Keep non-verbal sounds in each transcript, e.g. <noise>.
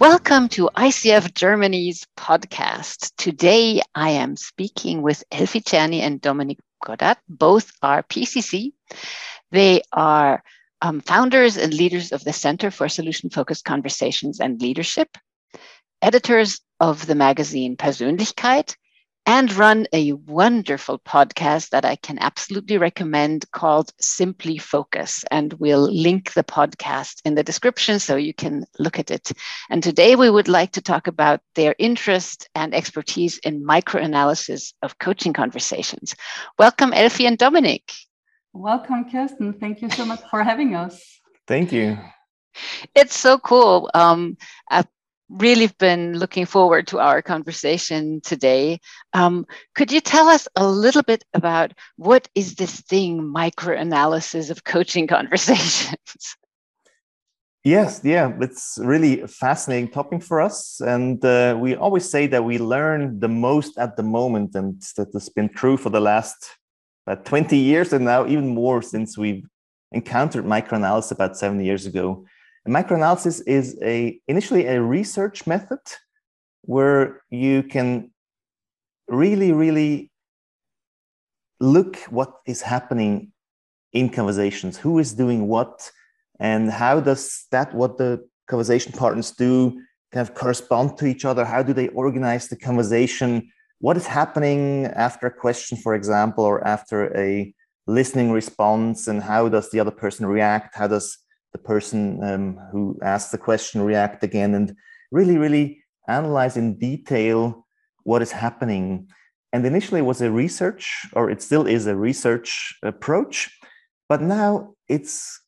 Welcome to ICF Germany's podcast. Today I am speaking with Elfie Czerny and Dominic Godat. Both are PCC. They are um, founders and leaders of the Center for Solution Focused Conversations and Leadership, editors of the magazine Persönlichkeit, and run a wonderful podcast that I can absolutely recommend called Simply Focus. And we'll link the podcast in the description so you can look at it. And today we would like to talk about their interest and expertise in microanalysis of coaching conversations. Welcome, Elfie and Dominic. Welcome, Kirsten. Thank you so much for having us. Thank you. It's so cool. Um, really been looking forward to our conversation today. Um, could you tell us a little bit about what is this thing, microanalysis of coaching <laughs> conversations? Yes, yeah, it's really a fascinating topic for us. And uh, we always say that we learn the most at the moment, and that has been true for the last about 20 years, and now even more since we've encountered microanalysis about seven years ago. Microanalysis is a initially a research method where you can really, really look what is happening in conversations, who is doing what, and how does that what the conversation partners do kind of correspond to each other? How do they organize the conversation? What is happening after a question, for example, or after a listening response, and how does the other person react? How does the person um, who asked the question react again and really, really analyze in detail what is happening. And initially it was a research, or it still is a research approach, but now it's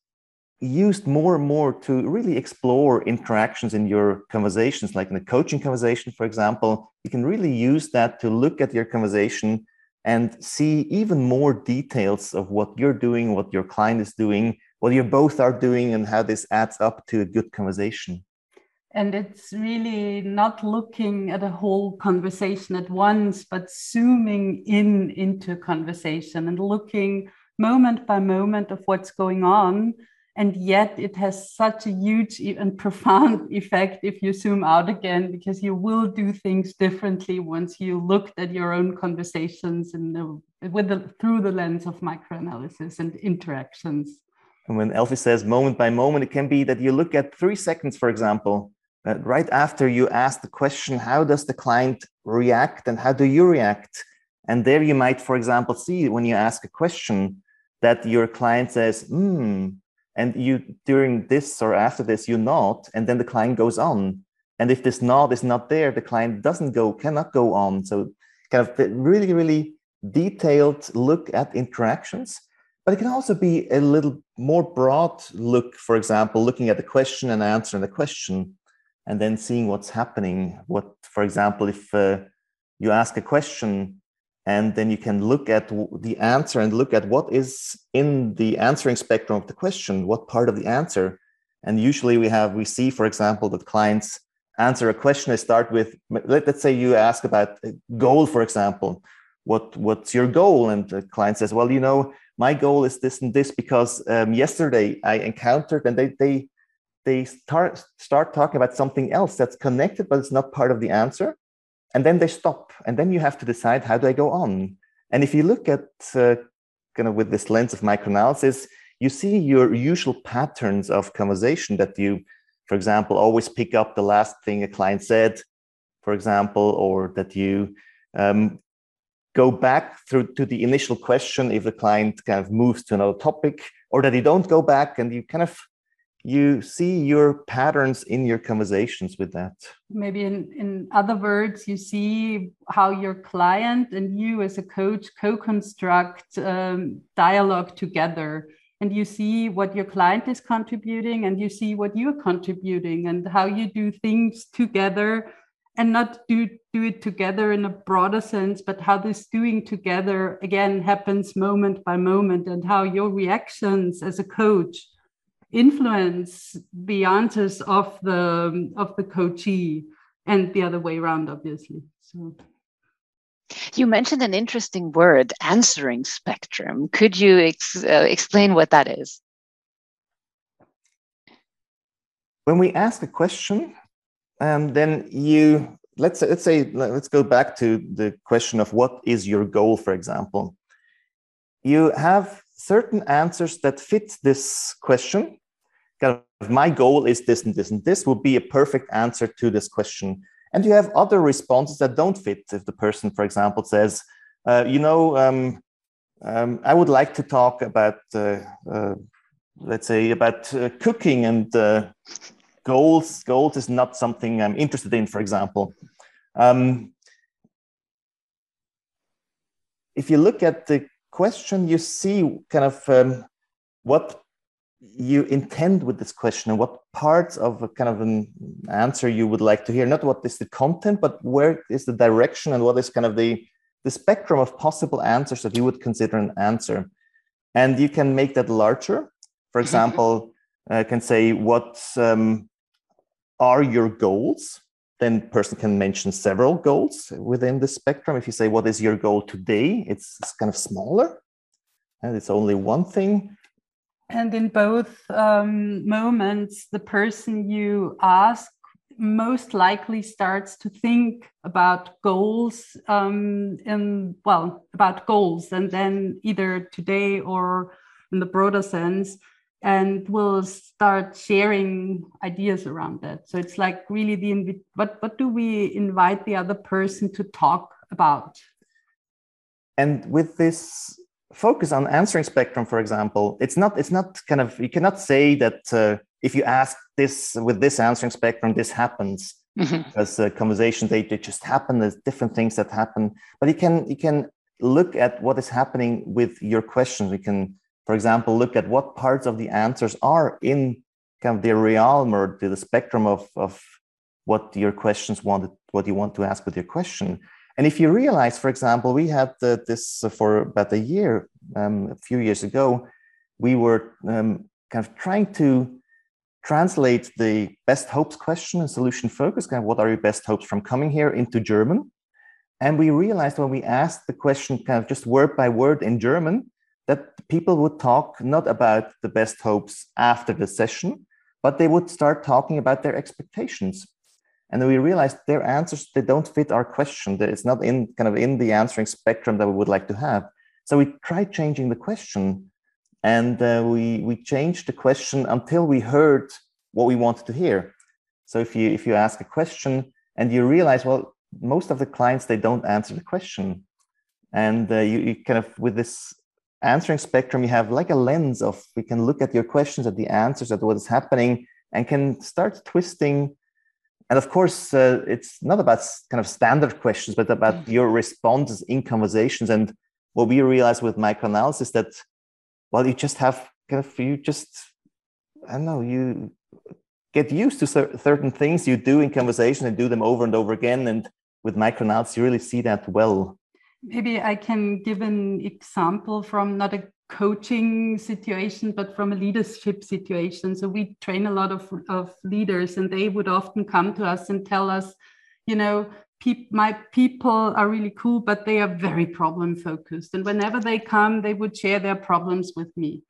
used more and more to really explore interactions in your conversations, like in a coaching conversation, for example. You can really use that to look at your conversation and see even more details of what you're doing, what your client is doing, what you both are doing and how this adds up to a good conversation. And it's really not looking at a whole conversation at once but zooming in into conversation and looking moment by moment of what's going on. And yet it has such a huge and profound <laughs> effect if you zoom out again because you will do things differently once you looked at your own conversations and with the, through the lens of microanalysis and interactions and when Elfie says moment by moment, it can be that you look at three seconds, for example, right after you ask the question, how does the client react and how do you react? And there you might, for example, see when you ask a question that your client says, hmm, and you during this or after this, you nod, and then the client goes on. And if this nod is not there, the client doesn't go, cannot go on. So kind of really, really detailed look at interactions but it can also be a little more broad look, for example, looking at the question and answering the question, and then seeing what's happening. What, for example, if uh, you ask a question and then you can look at the answer and look at what is in the answering spectrum of the question, what part of the answer. And usually we have, we see, for example, that clients answer a question. They start with, let, us say you ask about a goal, for example. What, what's your goal? And the client says, well, you know, my goal is this and this because um, yesterday I encountered and they they they start start talking about something else that's connected but it's not part of the answer. And then they stop. And then you have to decide how do I go on? And if you look at uh, kind of with this lens of microanalysis you see your usual patterns of conversation that you for example always pick up the last thing a client said for example or that you um, go back through to the initial question if the client kind of moves to another topic or that you don't go back and you kind of you see your patterns in your conversations with that. Maybe in, in other words you see how your client and you as a coach co-construct um, dialogue together and you see what your client is contributing and you see what you're contributing and how you do things together and not do do it together in a broader sense but how this doing together again happens moment by moment and how your reactions as a coach influence the answers of the of the coachee and the other way around obviously. So you mentioned an interesting word answering spectrum. Could you ex- uh, explain what that is? When we ask a question um, then you let's say, let's say let's go back to the question of what is your goal, for example. You have certain answers that fit this question. Kind of, my goal is this and this and this would be a perfect answer to this question. And you have other responses that don't fit. If the person, for example, says, uh, you know, um, um, I would like to talk about, uh, uh, let's say, about uh, cooking and uh, goals. Goals is not something I'm interested in, for example. Um, if you look at the question, you see kind of um, what you intend with this question and what parts of a kind of an answer you would like to hear. Not what is the content, but where is the direction and what is kind of the the spectrum of possible answers that you would consider an answer. And you can make that larger. For example, I can say, what um, are your goals? Then person can mention several goals within the spectrum. If you say, what is your goal today? It's, it's kind of smaller and it's only one thing. And in both um, moments, the person you ask most likely starts to think about goals um, in well about goals and then either today or in the broader sense and we'll start sharing ideas around that so it's like really the what what do we invite the other person to talk about and with this focus on answering spectrum for example it's not it's not kind of you cannot say that uh, if you ask this with this answering spectrum, this happens mm-hmm. because uh, conversations they, they just happen. There's different things that happen, but you can you can look at what is happening with your questions. We can, for example, look at what parts of the answers are in kind of the realm or the, the spectrum of of what your questions wanted, what you want to ask with your question. And if you realize, for example, we had uh, this for about a year, um, a few years ago, we were um, kind of trying to translate the best hopes question and solution focus, kind of what are your best hopes from coming here into German. And we realized when we asked the question kind of just word by word in German, that people would talk not about the best hopes after the session, but they would start talking about their expectations. And then we realized their answers, they don't fit our question. That it's not in kind of in the answering spectrum that we would like to have. So we tried changing the question and uh, we we changed the question until we heard what we wanted to hear so if you if you ask a question and you realize well most of the clients they don't answer the question and uh, you, you kind of with this answering spectrum you have like a lens of we can look at your questions at the answers at what is happening and can start twisting. And of course uh, it's not about kind of standard questions but about mm. your responses in conversations. And what we realize with microanalysis that well you just have kind of you just i don't know you get used to certain things you do in conversation and do them over and over again. And with microanalysis you really see that well maybe i can give an example from not a coaching situation but from a leadership situation so we train a lot of, of leaders and they would often come to us and tell us you know my people are really cool, but they are very problem focused. And whenever they come, they would share their problems with me.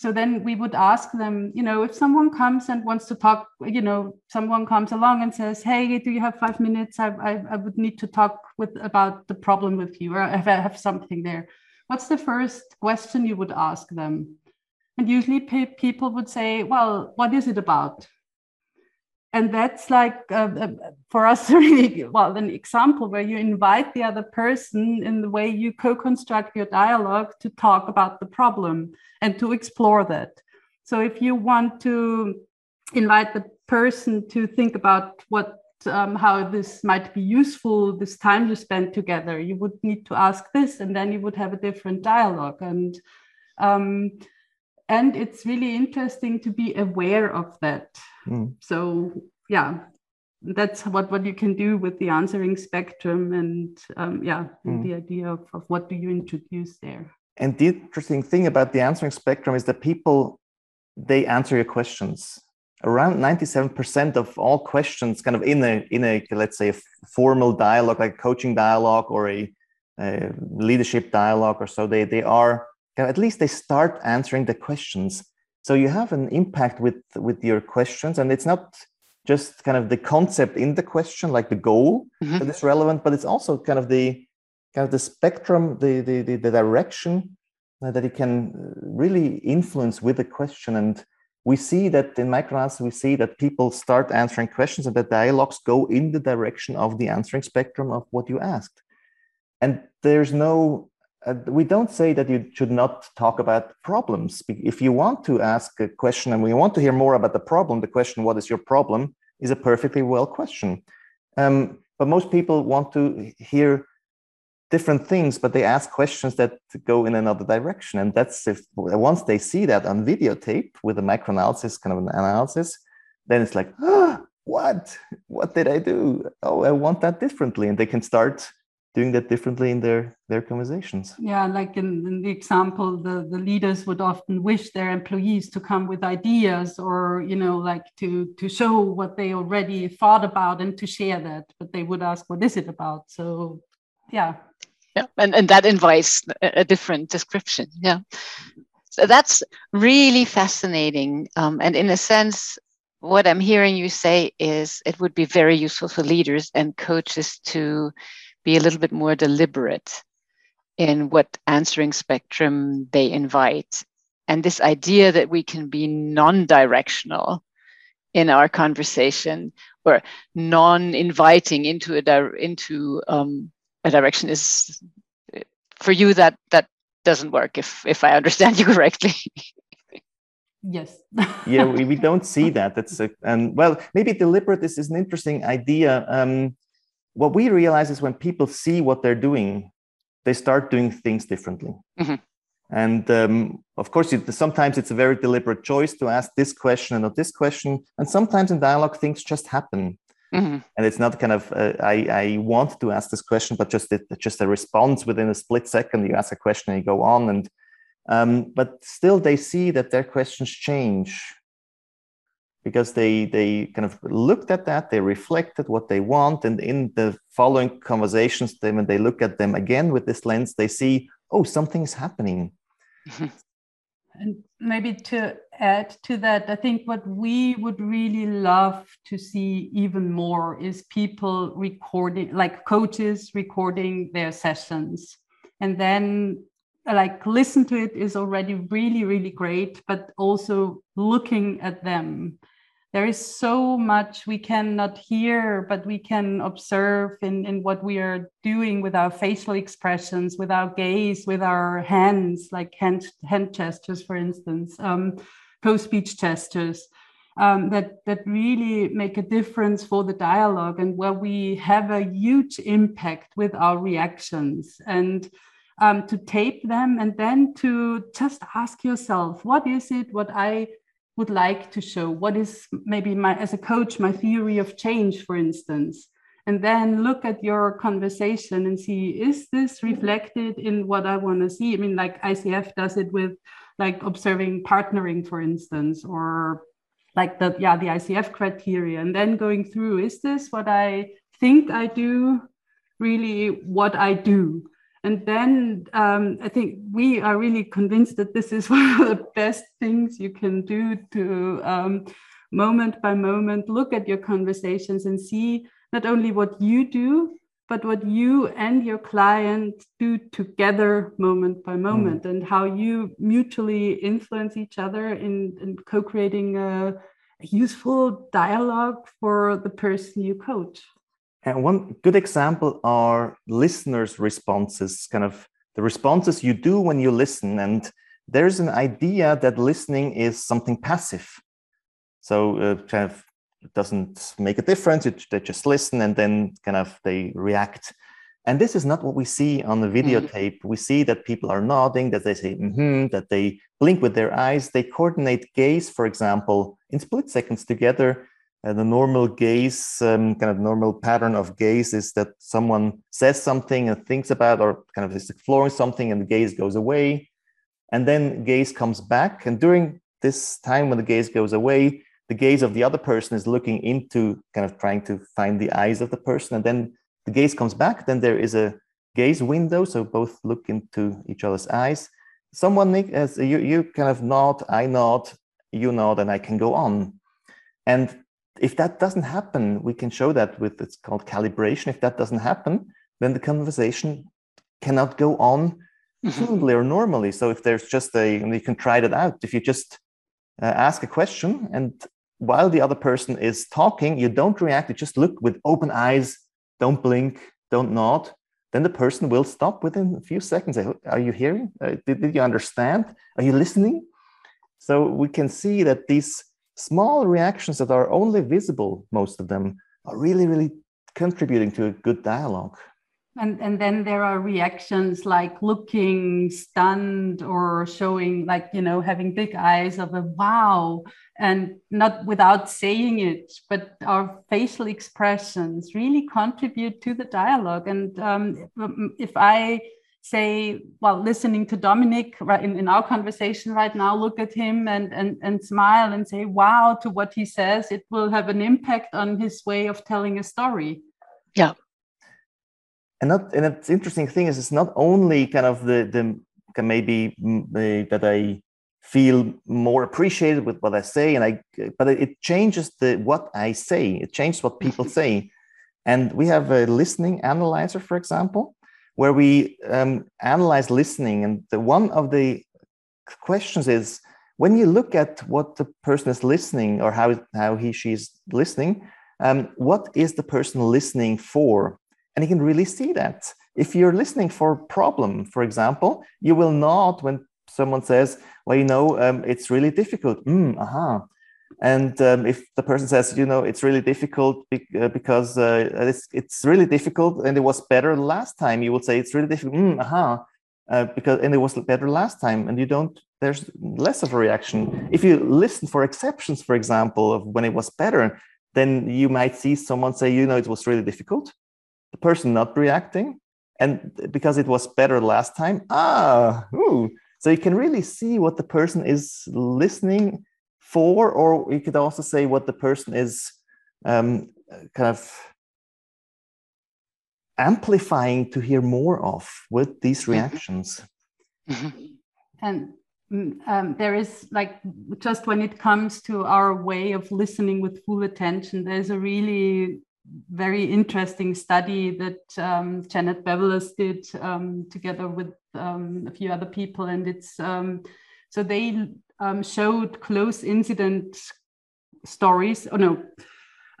So then we would ask them, you know, if someone comes and wants to talk, you know, someone comes along and says, "Hey, do you have five minutes? I, I, I would need to talk with about the problem with you, or if I have something there." What's the first question you would ask them? And usually people would say, "Well, what is it about?" And that's like uh, uh, for us <laughs> really well an example where you invite the other person in the way you co-construct your dialogue to talk about the problem and to explore that. So if you want to invite the person to think about what um, how this might be useful this time you spend together you would need to ask this and then you would have a different dialogue. And um, and it's really interesting to be aware of that mm. so yeah that's what what you can do with the answering spectrum and um, yeah mm. the idea of, of what do you introduce there and the interesting thing about the answering spectrum is that people they answer your questions around 97% of all questions kind of in a in a let's say a formal dialogue like coaching dialogue or a, a leadership dialogue or so they they are at least they start answering the questions so you have an impact with with your questions and it's not just kind of the concept in the question, like the goal mm-hmm. that is relevant, but it's also kind of the kind of the spectrum, the the the, the direction uh, that it can really influence with the question. And we see that in microanalysis, we see that people start answering questions and the dialogues go in the direction of the answering spectrum of what you asked. And there's no uh, we don't say that you should not talk about problems. If you want to ask a question and we want to hear more about the problem, the question, what is your problem, is a perfectly well question. Um, but most people want to hear different things, but they ask questions that go in another direction. And that's if once they see that on videotape with a microanalysis kind of an analysis, then it's like, ah, what? What did I do? Oh, I want that differently. And they can start doing that differently in their their conversations. Yeah like in, in, the example the the leaders would often wish their employees to come with ideas or you know like to to show what they already thought about and to share that but they would ask what is it about? So yeah. Yeah and, and that invites a different description yeah. So that's really fascinating um, and in a sense what i'm hearing you say is it would be very useful for leaders and coaches to be a little bit more deliberate in what answering spectrum they invite. And this idea that we can be non directional in our conversation or non inviting into a, di- into, um, a direction is for you that that doesn't work if if I understand you correctly. yes <laughs> yeah we, we don't see that that's a, and well maybe deliberate is, is an interesting idea um what we realize is when people see what they're doing, they start doing things differently. Mm-hmm. And um, of course, it, sometimes it's a very deliberate choice to ask this question and not this question. And sometimes in dialogue, things just happen. Mm-hmm. And it's not kind of uh, I, I want to ask this question, but just it, just a response within a split second. You ask a question and you go on, and um, but still they see that their questions change because they they kind of looked at that they reflected what they want and in the following conversations then when they look at them again with this lens they see oh something's happening. <laughs> And maybe to add to that i think what we would really love to see even more is people recording like coaches recording their sessions. And then like listen to it is already really really great but also looking at them there is so much we cannot hear, but we can observe in, in what we are doing with our facial expressions, with our gaze, with our hands, like hand, hand gestures, for instance, um, co-speech gestures. Um, that that really make a difference for the dialogue and where we have a huge impact with our reactions and um, to tape them and then to just ask yourself what is it what i would like to show? What is maybe my as a coach my theory of change for instance? And then look at your conversation and see is this reflected in what i want to see? I mean like icf does it with like observing partnering for instance or like the yeah the icf criteria and then going through is this what i think i do? Really what i do and then um, I think we are really convinced that this is <laughs> one of the best things you can do to um, moment by moment look at your conversations and see not only what you do, but what you and your client do together moment by moment mm. and how you mutually influence each other in, in co creating a, a useful dialogue for the person you coach. And one good example are listeners' responses, kind of the responses you do when you listen. And there's an idea that listening is something passive. So uh, kind of it doesn't make a difference. It, they just listen and then kind of they react. And this is not what we see on the mm-hmm. videotape. Mm. We see that people are nodding, that they say mm-hmm, that they blink with their eyes, they coordinate gaze, for example, in split seconds together uh, the normal gaze, um, kind of normal pattern of gaze is that someone says something and thinks about or kind of is exploring something and the gaze goes away. And then gaze comes back. And during this time when the gaze goes away, the gaze of the other person is looking into kind of trying to find the eyes of the person. And then the gaze comes back. Then there is a gaze window. So both look into each other's eyes. Someone Nick, as you, you kind of nod, I nod, you nod, and I can go on. And if that doesn't happen, we can show that with it's called calibration. If that doesn't happen, then the conversation cannot go on mm-hmm. or normally. So if there's just a, and you can try that out. If you just uh, ask a question and while the other person is talking, you don't react, you just look with open eyes, don't blink, don't nod, then the person will stop within a few seconds. Are you hearing? Uh, did, did you understand? Are you listening? So we can see that these small reactions that are only visible, most of them, are really, really contributing to a good dialogue. And, and then there are reactions like looking stunned or showing like you know having big eyes of a wow and not without saying it but our facial expressions really contribute to the dialogue and um, if i say well listening to dominic right in, in our conversation right now look at him and, and and smile and say wow to what he says it will have an impact on his way of telling a story. Yeah. And not and it's interesting thing is it's not only kind of the the maybe the, that I feel more appreciated with what I say, and I but it changes the what I say. It changes what people <laughs> say, and we have a listening analyzer, for example, where we um, analyze listening, and the one of the questions is when you look at what the person is listening or how how he she's listening. Um, what is the person listening for? And you can really see that. If you're listening for a problem, for example, you will not when someone says, well, you know, um, it's really difficult. Mm, aha. And um, if the person says, you know, it's really difficult uh, because uh, it's, it's really difficult and it was better last time, you would say it's really difficult. Mm, aha. Uh, because and it was better last time and you don't there's less of a reaction if you listen for exceptions for example of when it was better then you might see someone say you know it was really difficult the person not reacting and because it was better last time ah ooh. so you can really see what the person is listening for or you could also say what the person is um, kind of amplifying to hear more of with these mm-hmm. reactions mm-hmm. and um, there is like just when it comes to our way of listening with full attention there's a really very interesting study that um, Janet Bavelas did um, together with um, a few other people. And it's um, so they um, showed close incident stories. Oh, no,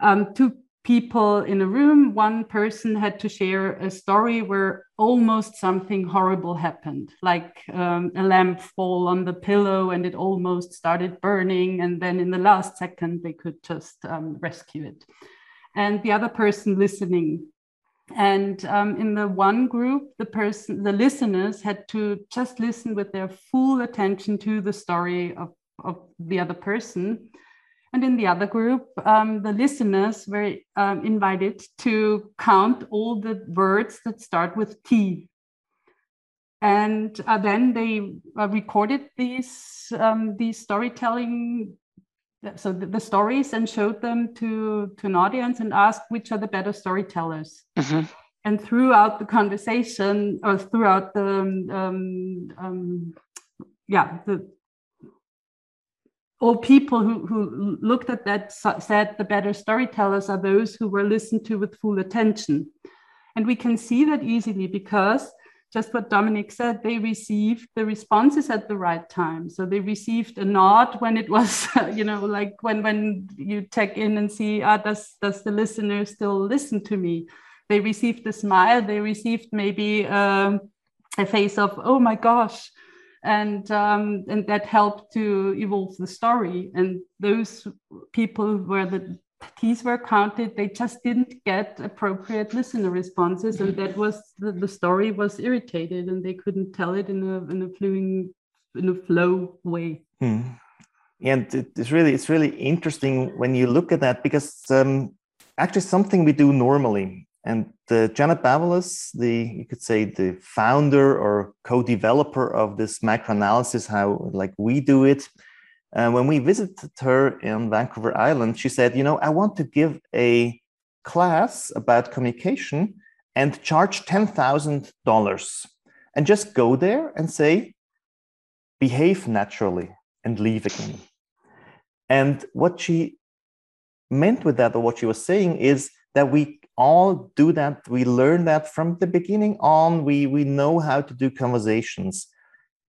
um, two people in a room. One person had to share a story where almost something horrible happened, like a lamp fall on the pillow and it almost started burning. And then in the last second, they could just rescue it and the other person listening. And um, in the one group, the person, the listeners had to just listen with their full attention to the story of, of the other person. And in the other group, um, the listeners were um, invited to count all the words that start with T. And uh, then they uh, recorded these, um, these storytelling so the, the, stories and showed them to to an audience and asked which are the better storytellers mm-hmm. and throughout the conversation or throughout the um, um, yeah the all people who, who looked at that said the better storytellers are those who were listened to with full attention and we can see that easily because just what Dominic said, they received the responses at the right time. So they received a nod when it was, <laughs> you know, like when when you check in and see, ah, does does the listener still listen to me? They received a smile. They received maybe um, a face of, oh my gosh, and um, and that helped to evolve the story. And those people were the keys were counted they just didn't get appropriate listener responses and that was the, the story was irritated and they couldn't tell it in a in a flowing in a flow way hmm. and it's really it's really interesting when you look at that because um, actually something we do normally and uh, Janet Bavelas, the you could say the founder or co-developer of this microanalysis, how like we do it, and when we visited her in Vancouver Island, she said, You know, I want to give a class about communication and charge $10,000 and just go there and say, behave naturally and leave again. And what she meant with that or what she was saying is that we all do that. We learn that from the beginning on. We we know how to do conversations.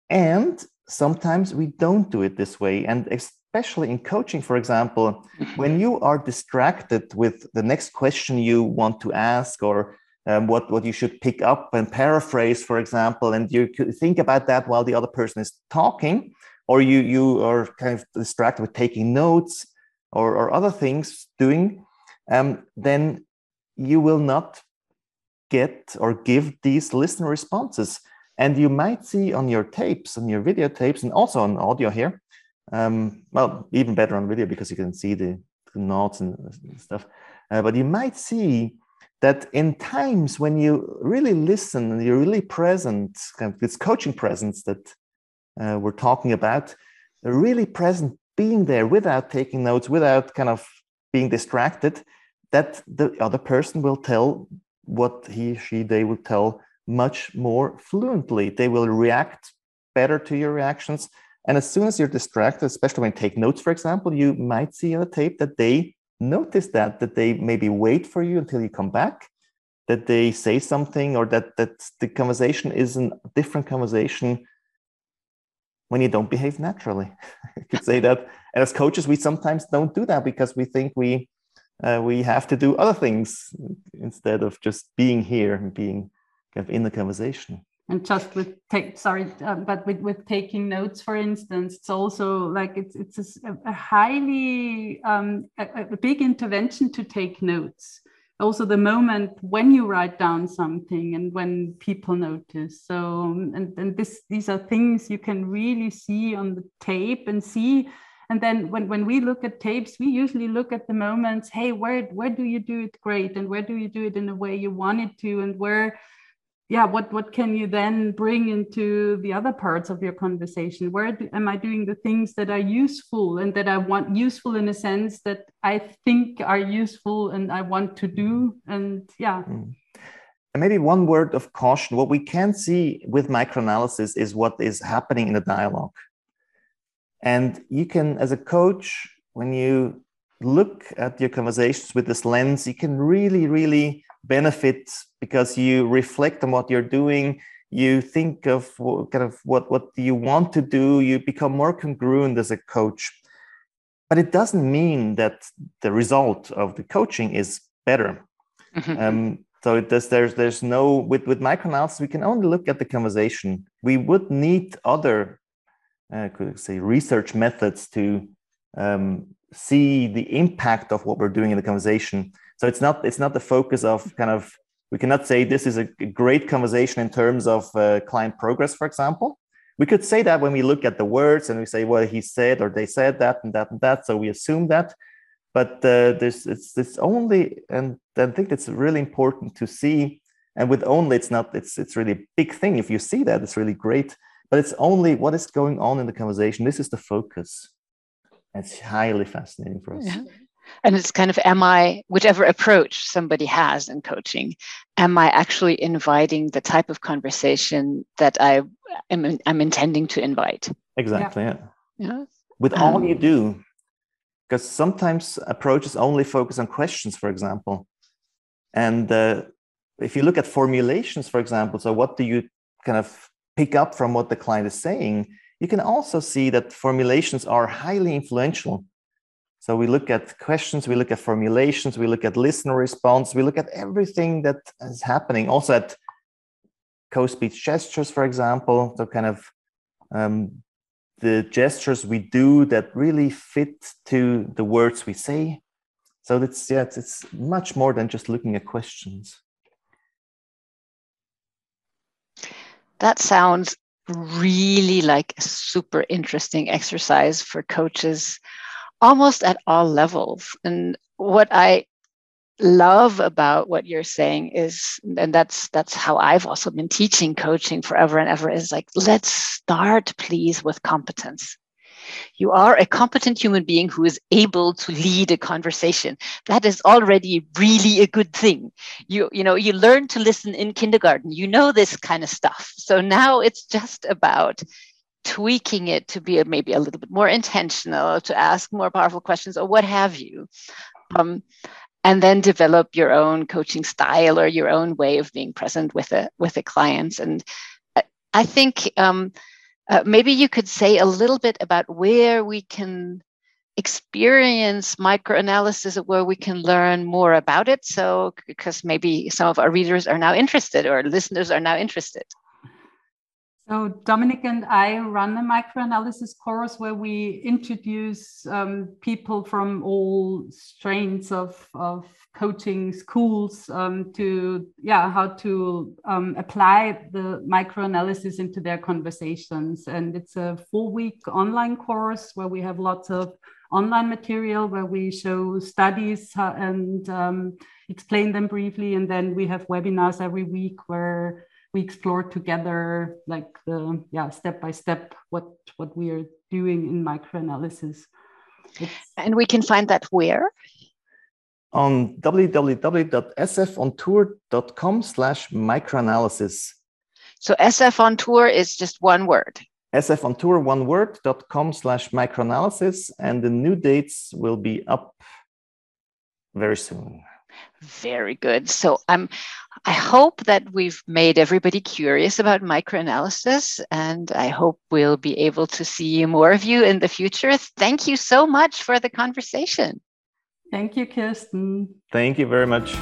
And sometimes we don't do it this way and especially in coaching for example mm-hmm. when you are distracted with the next question you want to ask or um, what what you should pick up and paraphrase for example and you could think about that while the other person is talking or you you are kind of distracted with taking notes or, or other things doing um, then you will not get or give these listener responses and you might see on your tapes on your videotapes and also on audio here um, well even better on video because you can see the, the notes and stuff. Uh, but you might see that in times when you really listen and you're really present, kind of this coaching presence that uh, we're talking about, really present, being there without taking notes, without kind of being distracted, that the other person will tell what he, she, they will tell much more fluently. They will react better to your reactions. And as soon as you're distracted, especially when you take notes, for example, you might see on a tape that they notice that that they maybe wait for you until you come back that they say something or that that the conversation is a different conversation when you don't behave naturally <laughs> i could say that and as coaches we sometimes don't do that because we think we uh, we have to do other things instead of just being here and being in the conversation. And just with take sorry um, but with, with taking notes for instance it's also like it's it's a, a highly um, a, a, big intervention to take notes. Also the moment when you write down something and when people notice. So and, and this these are things you can really see on the tape and see. And then when, when we look at tapes we usually look at the moments hey where where do you do it great? And where do you do it in a way you want it to? And where yeah what what can you then bring into the other parts of your conversation? Where do, am i doing the things that are useful and that i want useful in a sense that i think are useful and i want to do? And yeah. Mm. and maybe one word of caution what we can see with microanalysis is what is happening in the dialogue. And you can as a coach when you look at your conversations with this lens you can really really benefit because you reflect on what you're doing you think of kind of what what you want to do you become more congruent as a coach. But it doesn't mean that the result of the coaching is better. Mm-hmm. um, so it does, there's there's no with with microanalysis we can only look at the conversation. We would need other uh, could say research methods to um, see the impact of what we're doing in the conversation. So it's not it's not the focus of kind of we cannot say this is a great conversation in terms of uh, client progress, for example. We could say that when we look at the words and we say, well, he said or they said that and that and that, so we assume that. But uh, there's it's it's only, and I think it's really important to see. And with only, it's not it's it's really a big thing. If you see that, it's really great. But it's only what is going on in the conversation. This is the focus. It's highly fascinating for us. Yeah and it's kind of am i whichever approach somebody has in coaching am i actually inviting the type of conversation that i am i'm intending to invite exactly yeah, yeah. yeah. with um, all you do because sometimes approaches only focus on questions for example and uh, if you look at formulations for example so what do you kind of pick up from what the client is saying you can also see that formulations are highly influential so we look at questions, we look at formulations, we look at listener response, we look at everything that is happening. Also at co-speech gestures, for example, so kind of um, the gestures we do that really fit to the words we say. So it's yeah, it's, it's much more than just looking at questions. That sounds really like a super interesting exercise for coaches almost at all levels. And what I love about what you're saying is and that's that's how I've also been teaching coaching forever and ever is like let's start please with competence. You are a competent human being who is able to lead a conversation. That is already really a good thing. You, you know, you learn to listen in kindergarten. You know this kind of stuff. So now it's just about tweaking it to be maybe a little bit more intentional, to ask more powerful questions, or what have you. Um, and then develop your own coaching style or your own way of being present with a with the clients. And I think um, uh, maybe you could say a little bit about where we can experience microanalysis where we can learn more about it so because maybe some of our readers are now interested or listeners are now interested so Dominic and I run a microanalysis course where we introduce um, people from all strains of, of coaching schools um, to yeah how to um, apply the microanalysis into their conversations. And it's a four week online course where we have lots of online material where we show studies uh, and um, explain them briefly. And then we have webinars every week where we explore together like the yeah step by step what what we are doing in microanalysis. It's and we can find that where? On www.sfontour.com slash microanalysis. So sf on tour is just one word. sf on tour one word.com slash microanalysis and the new dates will be up very soon very good. So I'm I hope that we've made everybody curious about microanalysis and I hope we'll be able to see more of you in the future. Thank you so much for the conversation. Thank you, Kirsten. Thank you very much.